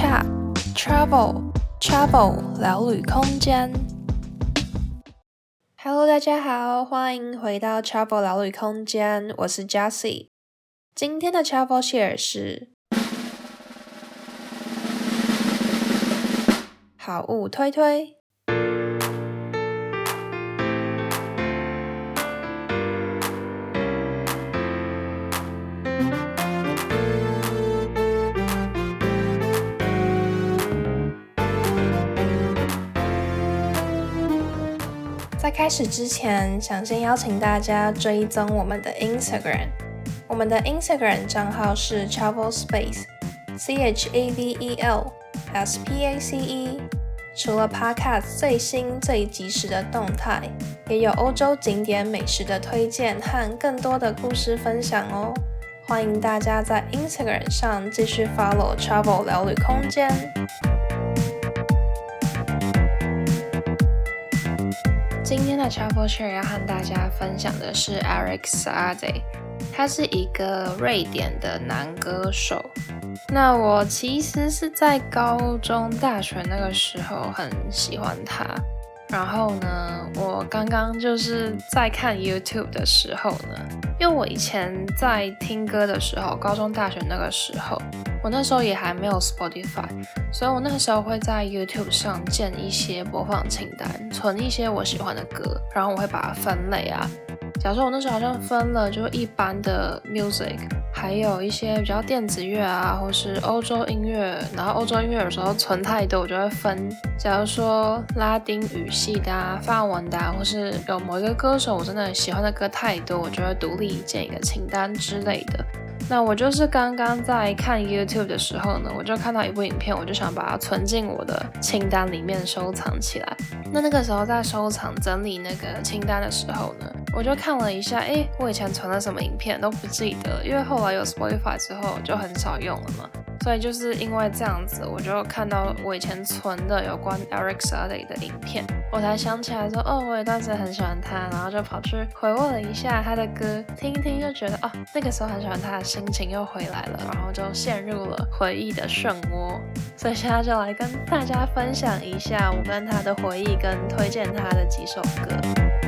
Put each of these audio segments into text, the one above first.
Chat Travel Travel 聊旅空间。Hello，大家好，欢迎回到 Travel 聊旅空间，我是 Jessie。今天的 Travel Share 是好物推推。开始之前，想先邀请大家追踪我们的 Instagram。我们的 Instagram 账号是 Travel Space，C H A V E L S P A C E。除了 Podcast 最新最及时的动态，也有欧洲景点美食的推荐和更多的故事分享哦。欢迎大家在 Instagram 上继续 follow Travel 聊旅空间。今天的 cha 要和大家分享的是 Eric Saade，他是一个瑞典的男歌手。那我其实是在高中、大学那个时候很喜欢他。然后呢，我刚刚就是在看 YouTube 的时候呢，因为我以前在听歌的时候，高中、大学那个时候，我那时候也还没有 Spotify，所以我那个时候会在 YouTube 上建一些播放清单，存一些我喜欢的歌，然后我会把它分类啊。假如说我那时候好像分了，就一般的 music，还有一些比较电子乐啊，或是欧洲音乐。然后欧洲音乐有时候存太多，我就会分。假如说拉丁语系的啊、法文的啊，或是有某一个歌手我真的喜欢的歌太多，我就会独立建一个清单之类的。那我就是刚刚在看 YouTube 的时候呢，我就看到一部影片，我就想把它存进我的清单里面收藏起来。那那个时候在收藏整理那个清单的时候呢，我就看了一下，诶，我以前存了什么影片都不记得，因为后来有 Spotify 之后就很少用了嘛。所以就是因为这样子，我就看到我以前存的有关 Erik Saade 的影片，我才想起来说，哦，我有段时很喜欢他，然后就跑去回味了一下他的歌，听一听就觉得，哦，那个时候很喜欢他的心情又回来了，然后就陷入了回忆的漩涡。所以现在就来跟大家分享一下我跟他的回忆，跟推荐他的几首歌。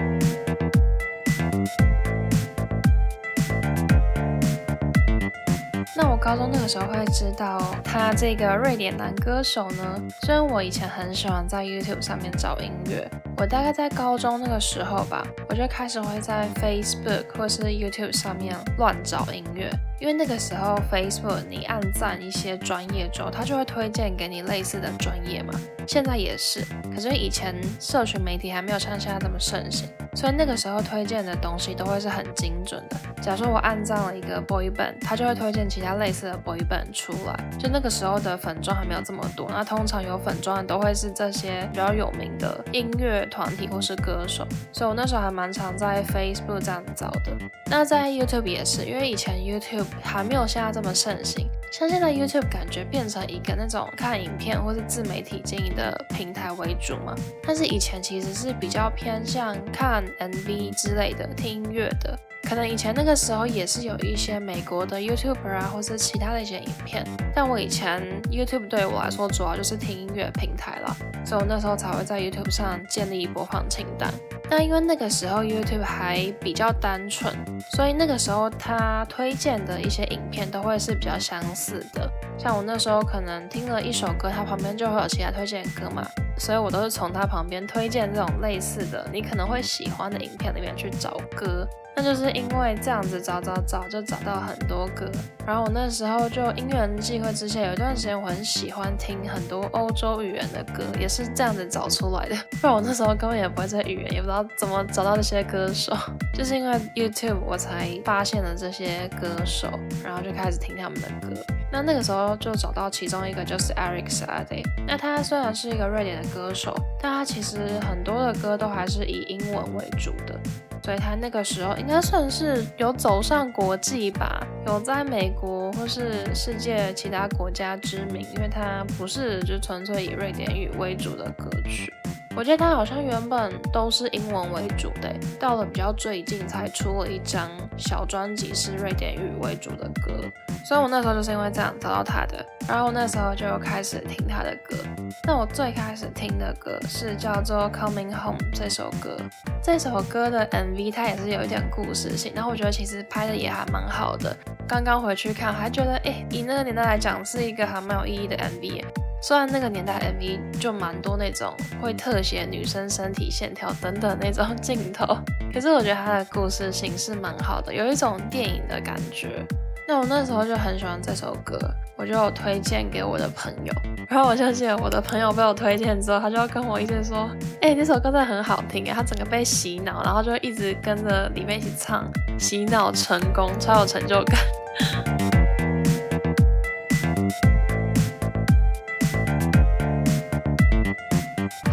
高中那个时候会知道他这个瑞典男歌手呢，虽然我以前很喜欢在 YouTube 上面找音乐，我大概在高中那个时候吧，我就开始会在 Facebook 或是 YouTube 上面乱找音乐。因为那个时候，Facebook 你按赞一些专业之后，它就会推荐给你类似的专业嘛。现在也是，可是以前社群媒体还没有像现在这么盛行，所以那个时候推荐的东西都会是很精准的。假如说我按赞了一个 boy band，它就会推荐其他类似的 boy band 出来。就那个时候的粉专还没有这么多，那通常有粉专都会是这些比较有名的音乐团体或是歌手，所以我那时候还蛮常在 Facebook 这样找的。那在 YouTube 也是，因为以前 YouTube 还没有现在这么盛行，像现在 YouTube 感觉变成一个那种看影片或是自媒体经营的平台为主嘛，但是以前其实是比较偏向看 MV 之类的、听音乐的。可能以前那个时候也是有一些美国的 YouTuber 啊，或是其他的一些影片，但我以前 YouTube 对我来说主要就是听音乐平台了，所以我那时候才会在 YouTube 上建立播放清单。那因为那个时候 YouTube 还比较单纯，所以那个时候他推荐的一些影片都会是比较相似的。像我那时候可能听了一首歌，它旁边就会有其他推荐歌嘛，所以我都是从它旁边推荐这种类似的，你可能会喜欢的影片里面去找歌。那就是因为这样子找找找，就找到很多歌。然后我那时候就因缘际会之下，有一段时间我很喜欢听很多欧洲语言的歌，也是这样子找出来的。不然我那时候根本也不会这语言，也不知道怎么找到这些歌手。就是因为 YouTube 我才发现了这些歌手，然后就开始听他们的歌。那那个时候就找到其中一个就是 Erik Saade。那他虽然是一个瑞典的歌手，但他其实很多的歌都还是以英文为主的。所以他那个时候应该算是有走上国际吧，有在美国或是世界其他国家知名，因为他不是就纯粹以瑞典语为主的歌曲。我记得他好像原本都是英文为主的，到了比较最近才出了一张小专辑，是瑞典语为主的歌。所以我那时候就是因为这样找到他的，然后那时候就开始听他的歌。那我最开始听的歌是叫做《Coming Home》这首歌。这首歌的 MV 它也是有一点故事性，然后我觉得其实拍的也还蛮好的。刚刚回去看，还觉得哎，以那个年代来讲，是一个还蛮有意义的 MV。虽然那个年代 MV 就蛮多那种会特写女生身体线条等等那种镜头，可是我觉得它的故事性是蛮好的，有一种电影的感觉。那我那时候就很喜欢这首歌，我就有推荐给我的朋友。然后我就记得我的朋友被我推荐之后，他就跟我一直说：“哎、欸，这首歌真的很好听！”他整个被洗脑，然后就一直跟着里面一起唱，洗脑成功，超有成就感。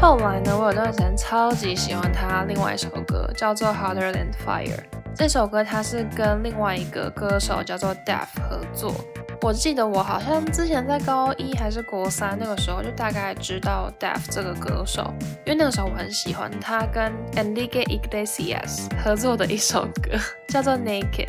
后来呢，我有段时间超级喜欢他另外一首歌，叫做《Harder Than Fire》。这首歌他是跟另外一个歌手叫做 Daft 合作。我记得我好像之前在高一还是国三那个时候，就大概知道 Daft 这个歌手，因为那个时候我很喜欢他跟 Enrique Iglesias 合作的一首歌，叫做《Naked》。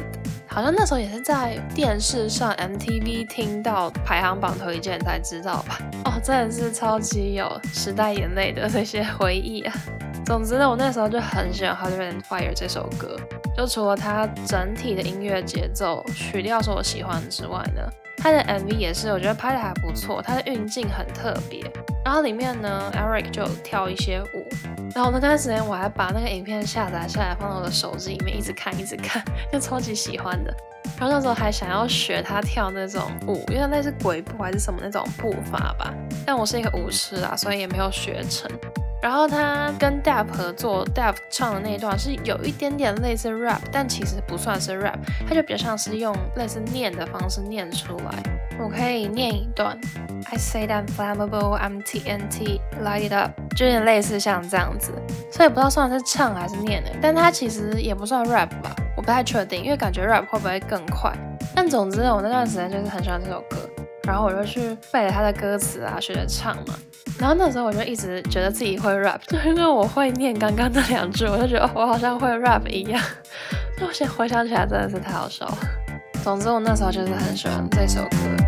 好像那时候也是在电视上 MTV 听到排行榜推荐才知道吧？哦，真的是超级有时代眼泪的那些回忆啊！总之呢，我那时候就很喜欢《Harder Than Fire》这首歌，就除了它整体的音乐节奏、曲调是我喜欢之外呢，它的 MV 也是我觉得拍的还不错，它的运镜很特别。然后里面呢，Eric 就跳一些舞，然后那段时间我还把那个影片下载下来，放到我的手机里面，一直看，一直看，就超级喜欢的。然后那时候还想要学他跳那种舞，因为那是鬼步还是什么那种步伐吧。但我是一个舞痴啊，所以也没有学成。然后他跟 Daft 合作，Daft 唱的那一段是有一点点类似 rap，但其实不算是 rap，他就比较像是用类似念的方式念出来。我可以念一段：I say that flammable, I'm TNT, light it up，就有点类似像这样子。所以不知道算是唱还是念的，但他其实也不算 rap 吧，我不太确定，因为感觉 rap 会不会更快。但总之，我那段时间就是很喜欢这首歌，然后我就去背了他的歌词啊，学着唱嘛。然后那时候我就一直觉得自己会 rap，就因为我会念刚刚那两句，我就觉得我好像会 rap 一样。那 我现在回想起来真的是太好笑了。总之我那时候就是很喜欢这首歌。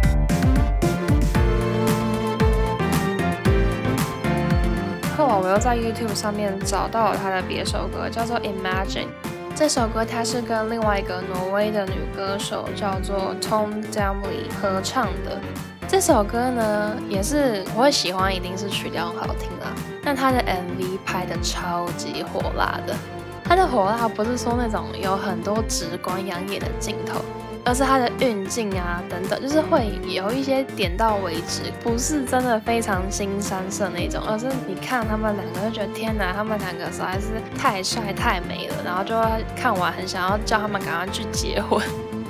我又在 YouTube 上面找到了他的别首歌，叫做 Imagine。这首歌他是跟另外一个挪威的女歌手叫做 Tom Damli 合唱的。这首歌呢，也是我会喜欢，一定是曲调很好听啦。但它的 MV 拍的超级火辣的，它的火辣不是说那种有很多直观养眼的镜头，而是它的运镜啊等等，就是会有一些点到为止，不是真的非常新三色那种，而是你看他们两个就觉得天哪，他们两个实在是太帅太美了，然后就会看完很想要叫他们赶快去结婚。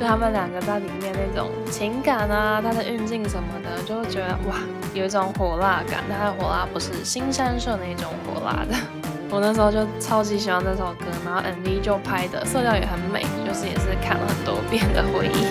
就他们两个在里面那种情感啊，他的运镜什么的，就会觉得哇，有一种火辣感。但他的火辣不是新三色那种火辣的。我那时候就超级喜欢这首歌，然后 MV 就拍的色调也很美，就是也是看了很多遍的回忆。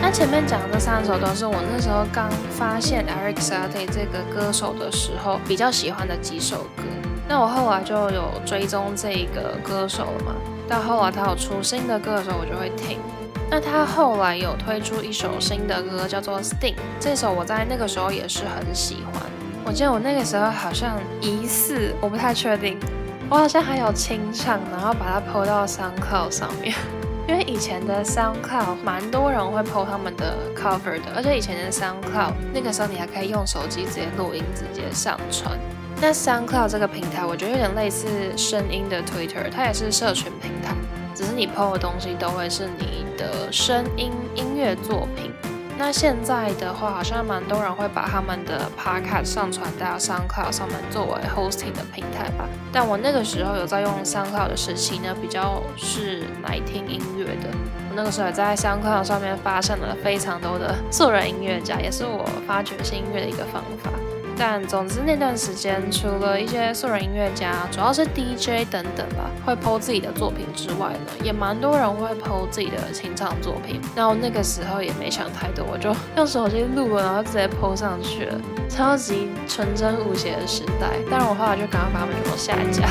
那前面讲的这三首都是我那时候刚发现 Erik Satie 这个歌手的时候比较喜欢的几首歌。那我后来就有追踪这个歌手了嘛，到后来他有出新的歌的时候，我就会听。那他后来有推出一首新的歌，叫做《Sting》，这首我在那个时候也是很喜欢。我记得我那个时候好像疑似，我不太确定，我好像还有清唱，然后把它 po 到 SoundCloud 上面。因为以前的 SoundCloud 蛮多人会 po 他们的 cover 的，而且以前的 SoundCloud 那个时候你还可以用手机直接录音，直接上传。那 SoundCloud 这个平台，我觉得有点类似声音的 Twitter，它也是社群平台，只是你 PO 的东西都会是你的声音音乐作品。那现在的话，好像蛮多人会把他们的 Podcast 上传到 SoundCloud 上面作为 hosting 的平台吧。但我那个时候有在用 SoundCloud 的时期呢，比较是来听音乐的。我那个时候也在 SoundCloud 上面发现了非常多的素人音乐家，也是我发掘新音乐的一个方法。但总之那段时间，除了一些素人音乐家，主要是 DJ 等等吧，会 po 自己的作品之外呢，也蛮多人会 po 自己的清唱作品。然后那个时候也没想太多，我就 用手机录了，然后直接 po 上去了，超级纯真无邪的时代。但是我后来就赶快把他们全部下架。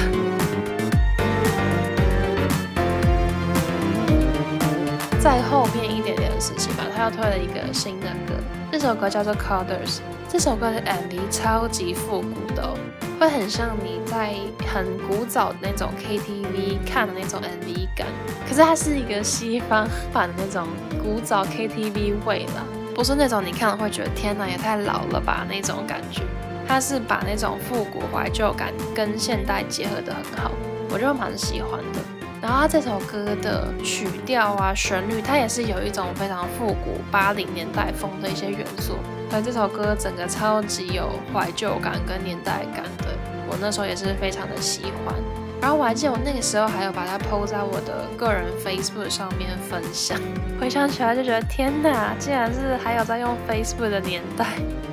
在后面一点点的事情要，推了一个新的歌，这首歌叫做《Colors》。这首歌的 MV 超级复古的哦，会很像你在很古早的那种 KTV 看的那种 MV 感。可是它是一个西方版的那种古早 KTV 味啦，不是那种你看了会觉得天哪，也太老了吧那种感觉。它是把那种复古怀旧感跟现代结合得很好，我就蛮喜欢的。然后这首歌的曲调啊、旋律，它也是有一种非常复古八零年代风的一些元素，所以这首歌整个超级有怀旧感跟年代感的，我那时候也是非常的喜欢。然后我还记得我那个时候还有把它 PO 在我的个人 Facebook 上面分享，回想起来就觉得天哪，竟然是还有在用 Facebook 的年代。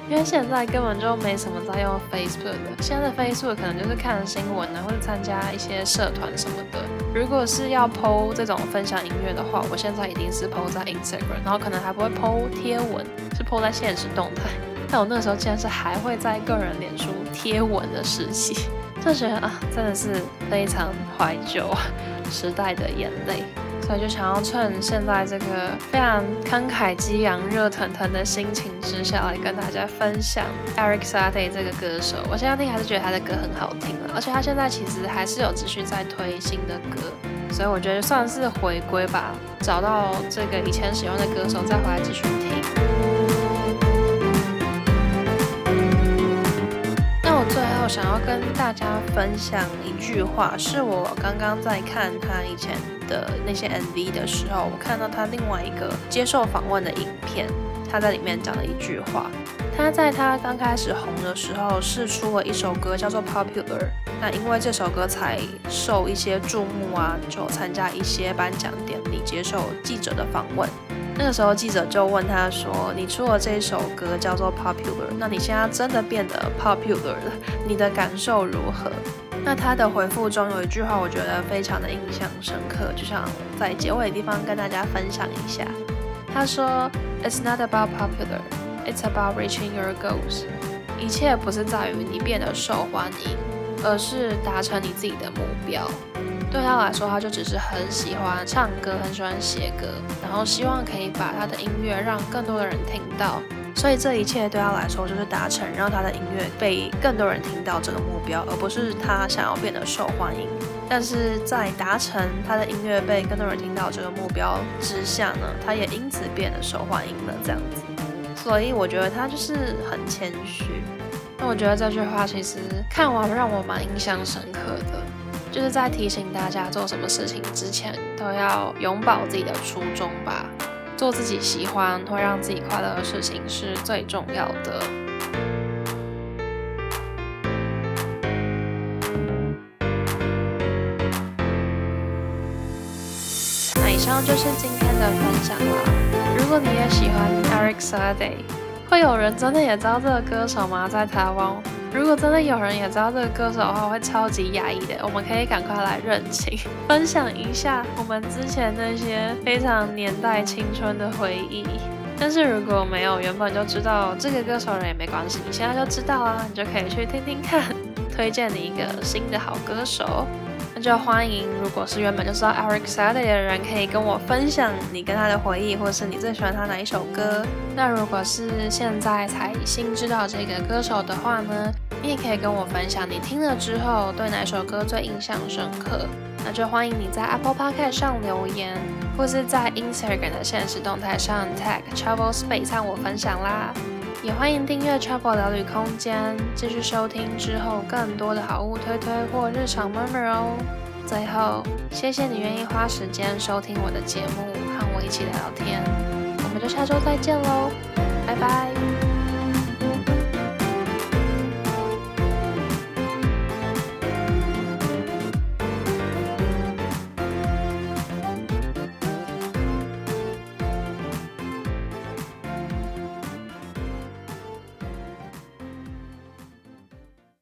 因为现在根本就没什么在用 Facebook 的，现在的 Facebook 可能就是看新闻啊，或者参加一些社团什么的。如果是要 PO 这种分享音乐的话，我现在一定是 PO 在 Instagram，然后可能还不会 PO 贴文，是 PO 在现实动态。但我那个时候竟然是还会在个人脸书贴文的时期，就觉得啊，真的是非常怀旧啊时代的眼泪。所以就想要趁现在这个非常慷慨激昂、热腾腾的心情之下来跟大家分享 Eric Sade 这个歌手。我现在听还是觉得他的歌很好听了，而且他现在其实还是有继续在推新的歌，所以我觉得算是回归吧，找到这个以前喜欢的歌手再回来继续听。想要跟大家分享一句话，是我刚刚在看他以前的那些 MV 的时候，我看到他另外一个接受访问的影片，他在里面讲了一句话。他在他刚开始红的时候，释出了一首歌叫做《Popular》，那因为这首歌才受一些注目啊，就参加一些颁奖典礼，接受记者的访问。那个时候记者就问他说：“你出了这首歌叫做 Popular，那你现在真的变得 Popular 了，你的感受如何？”那他的回复中有一句话，我觉得非常的印象深刻，就想在结尾的地方跟大家分享一下。他说：“It's not about popular, it's about reaching your goals。一切不是在于你变得受欢迎，而是达成你自己的目标。”对他来说，他就只是很喜欢唱歌，很喜欢写歌，然后希望可以把他的音乐让更多的人听到。所以这一切对他来说，就是达成让他的音乐被更多人听到这个目标，而不是他想要变得受欢迎。但是在达成他的音乐被更多人听到这个目标之下呢，他也因此变得受欢迎了。这样子，所以我觉得他就是很谦虚。那我觉得这句话其实看完让我蛮印象深刻的。就是在提醒大家，做什么事情之前都要永葆自己的初衷吧。做自己喜欢、会让自己快乐的事情是最重要的。那以上就是今天的分享啦。如果你也喜欢 Eric Sade，会有人真的也知道这个歌手吗？在台湾？如果真的有人也知道这个歌手的话，我会超级压抑的。我们可以赶快来认亲，分享一下我们之前那些非常年代青春的回忆。但是如果没有原本就知道这个歌手人也没关系，你现在就知道啊，你就可以去听听看，推荐你一个新的好歌手。那就欢迎，如果是原本就知道 Eric Sade 的人，可以跟我分享你跟他的回忆，或者是你最喜欢他哪一首歌。那如果是现在才新知道这个歌手的话呢，你也可以跟我分享你听了之后对哪首歌最印象深刻。那就欢迎你在 Apple Podcast 上留言，或是在 Instagram 的限时动态上 tag Travel Space 让我分享啦。也欢迎订阅 Travel 聊旅空间，继续收听之后更多的好物推推或日常 murmur 哦。最后，谢谢你愿意花时间收听我的节目，和我一起聊聊天。我们就下周再见喽，拜拜。